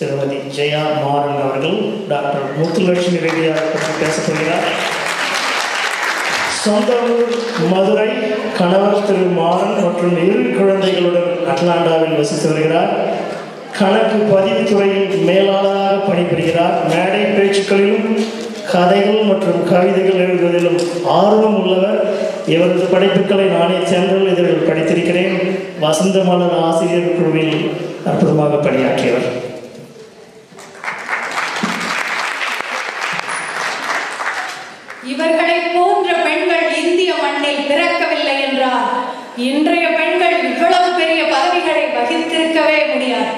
திருமதி ஜெயா மாறன் அவர்கள் டாக்டர் முத்துலட்சுமி ரெட்டியார் பற்றி பேசப் போகிறார். சொந்த ஊர் மதுரை கணவர் திரு மாறன் மற்றும் இரு குழந்தைகளுடன் அட்லாண்டாவில் வசித்து வருகிறார். கணக்கு பதிவுத்துறையில் மேலாளராக பணிபுரிகிறார். மேடை பேச்சுக்களிலும் கதைகள் மற்றும் கவிதைகள் எழுதுவதிலும் ஆர்வம் உள்ளவர். இவரது படைப்புகளை நானே சென்றல் இதழில் படித்திருக்கிறேன். வசந்த மலர் ஆசிரியர் குழுவில் அற்புதமாக பணியாற்றியவர். இவர்களை போன்ற பெண்கள் இந்திய மண்ணில் பிறக்கவில்லை என்றால் இன்றைய பெண்கள் இவ்வளவு பெரிய பதவிகளை வகித்திருக்கவே முடியாது.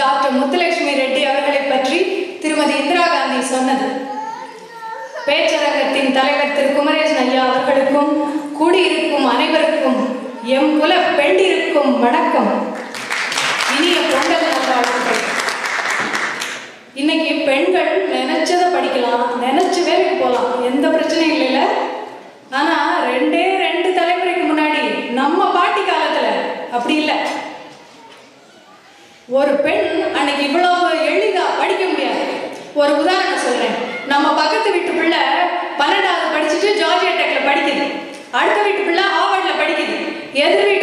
டாக்டர் முத்துலட்சுமி ரெட்டி அவர்களை பற்றி திருமதி இந்திரா காந்தி சொன்னது. பேச்சரங்கத்தின் தலைவர் திரு குமரேசன் ஐயா அவர்களுக்கும் கூடியிருக்கும் அனைவருக்கும் எம் குல பெண்டிருக்கும் வணக்கம். ஒரு உதாரணம் சொல்றேன். நம்ம பக்கத்து வீட்டு பிள்ளை பன்னெண்டாவது படிச்சுட்டு ஜார்ஜியா டெக்ல படிக்குது. அடுத்த வீட்டு பிள்ளை ஹார்வர்ட்ல படிக்குது. எதிர்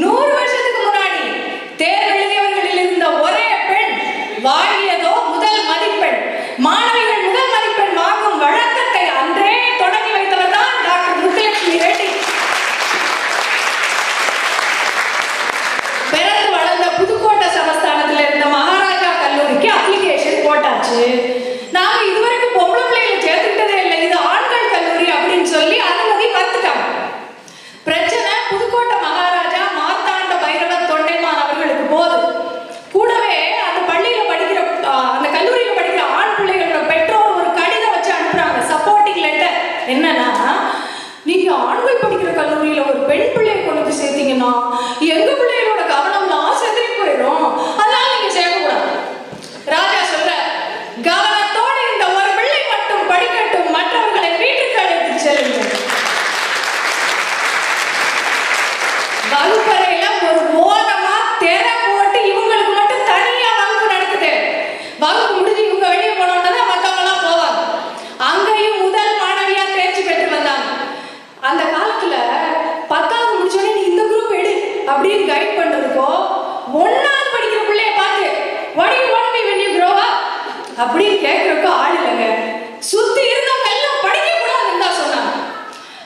Nur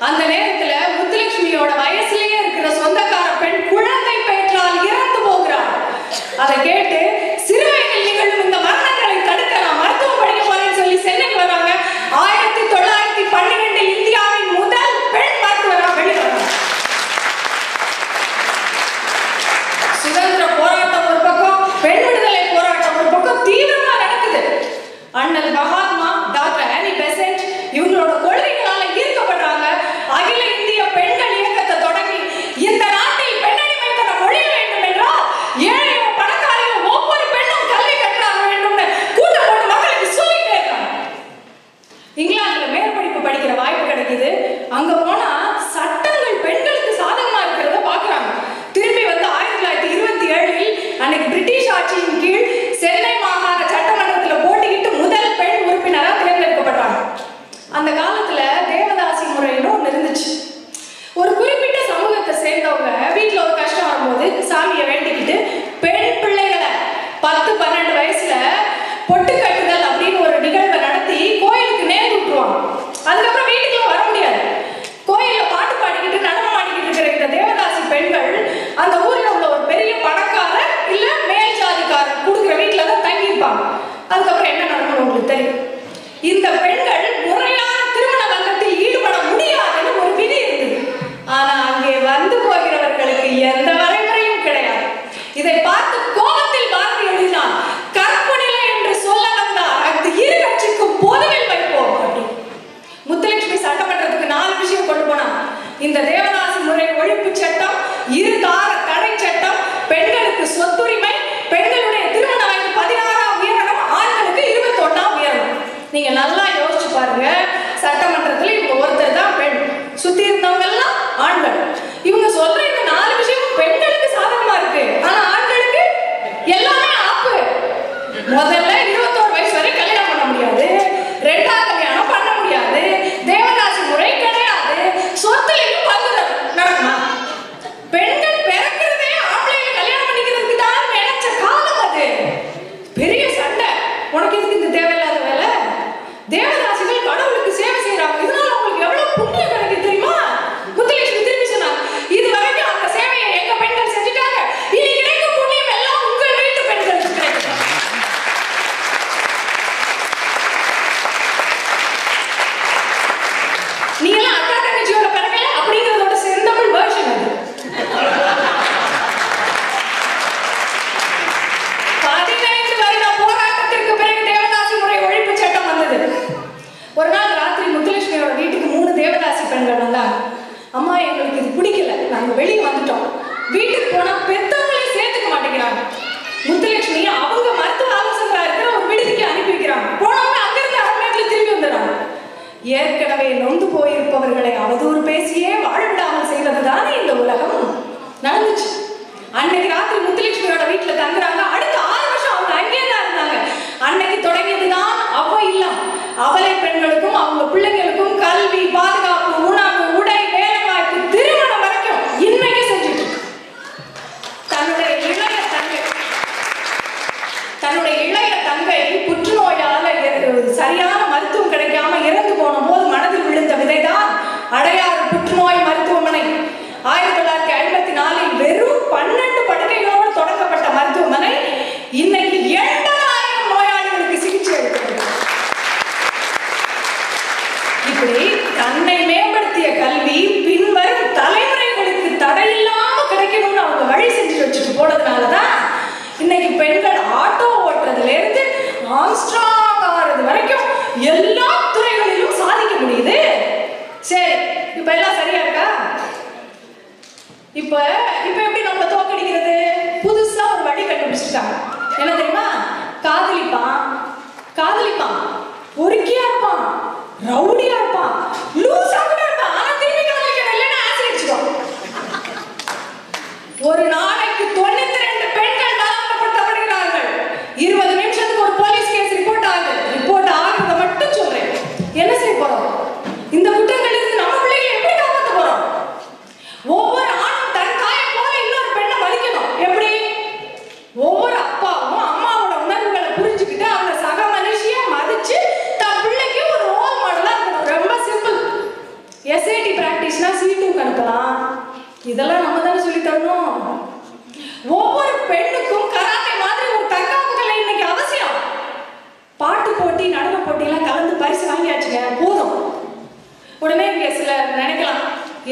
அந்த நேரத்துல முத்துலட்சுமியோட வயசுலயே இருக்கிற சொந்தக்கார பெண் குழந்தை பெற்றால் இறந்து போகிறார் அதை கேட்டு சிறு வயதில் நிகழும் இந்த மரணங்களை தடுக்க நான் மருத்துவம் படிக்க போறேன்னு சொல்லி சென்னைக்கு வராங்க ஆயிரத்தி தொள்ளாயிரத்தி பன்னிரெண்டு இந்தியாவின் முதல் பெண் மருத்துவரா வெளியே வராங்க சுதந்திர போராட்டம் ஒரு பக்கம் பெண் விடுதலை போராட்டம் ஒரு பக்கம் தீவிரமா நடக்குது. அண்ணல் மகா ஃப்ரெண்டை வந்தாங்க அம்மா எங்களுக்கு இது பிடிக்கல. நாங்கள் வெளியே வந்துட்டோம். வீட்டுக்கு போனால் பெற்றவங்களே சேர்த்துக்க மாட்டேங்கிறாங்க. முத்துலட்சுமி அவங்க மருத்துவ ஆலோசகராக இருக்கிற ஒரு விடுதிக்கு அனுப்பி வைக்கிறாங்க. போனவங்க அங்கிருந்து அரை நேரத்தில் திரும்பி வந்துடுறாங்க. ஏற்கனவே நொந்து போயிருப்பவர்களை அவதூறு பேசியே வாழ்விடாமல் செய்வது தானே இந்த உலகம்? நடந்துச்சு. அன்னைக்கு ராத்திரி முத்துலட்சுமியோட வீட்டுல தங்குறாங்க. அடுத்த ஆறு வருஷம் அவங்க அங்கேயே தான் இருந்தாங்க. அன்னைக்கு தொடங்கியது தான் இல்ல அவளை பெண்களுக்கும் அவங்க பிள்ளைங்களுக்கும் கல்வி பால் ஆம்ஸ்ட்ராங் ஆகிறது வரைக்கும் எல்லா துறைகளிலும் சாதிக்க முடியுது. சரி இப்ப எல்லாம் சரியா இருக்கா? இப்ப இப்ப எப்படி நம்மள தோக்கடிக்கிறது புதுசா ஒரு வழி கண்டுபிடிச்சிட்டாங்க என்ன தெரியுமா? காதலிப்பான் காதலிப்பான் பொறுக்கியா இருப்பான் ரவுடியா இருப்பான்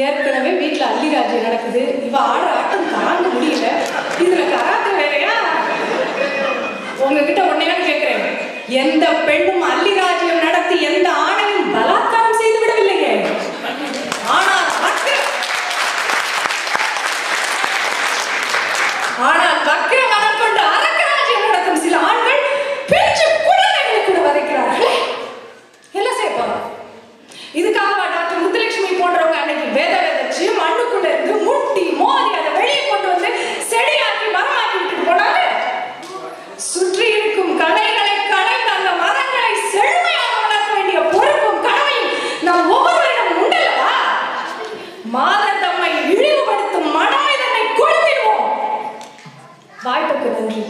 ஏற்கனவே வீட்டுல அல்லிராஜ்யம் நடக்குது. இவ ஆடுற ஆட்டம் தாங்க முடியல. இதுல கராத்தே வேறையா? உங்ககிட்ட ஒன்னையான்னு கேட்கிறேன் எந்த பெண்ணும் அல்லிராஜ்யம் நடத்தி எந்த ஆணையும் பலாத்காரம் செய்து விடவில்லைங்க ஆனால் ஆனால் வாய்ப்புக்கு நன்றி.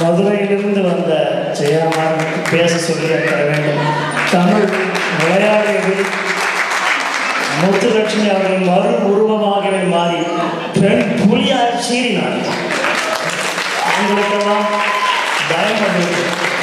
மதுரையிலிருந்து வந்த ஜெயராமன் பேச சொல்லி தர வேண்டும். தமிழ் விளையாடியது முத்துலட்சுமி அவர்கள் மறு உருவமாகவே மாறி பெண் புலியார் சீறினார். எங்களுக்கெல்லாம் Dá uma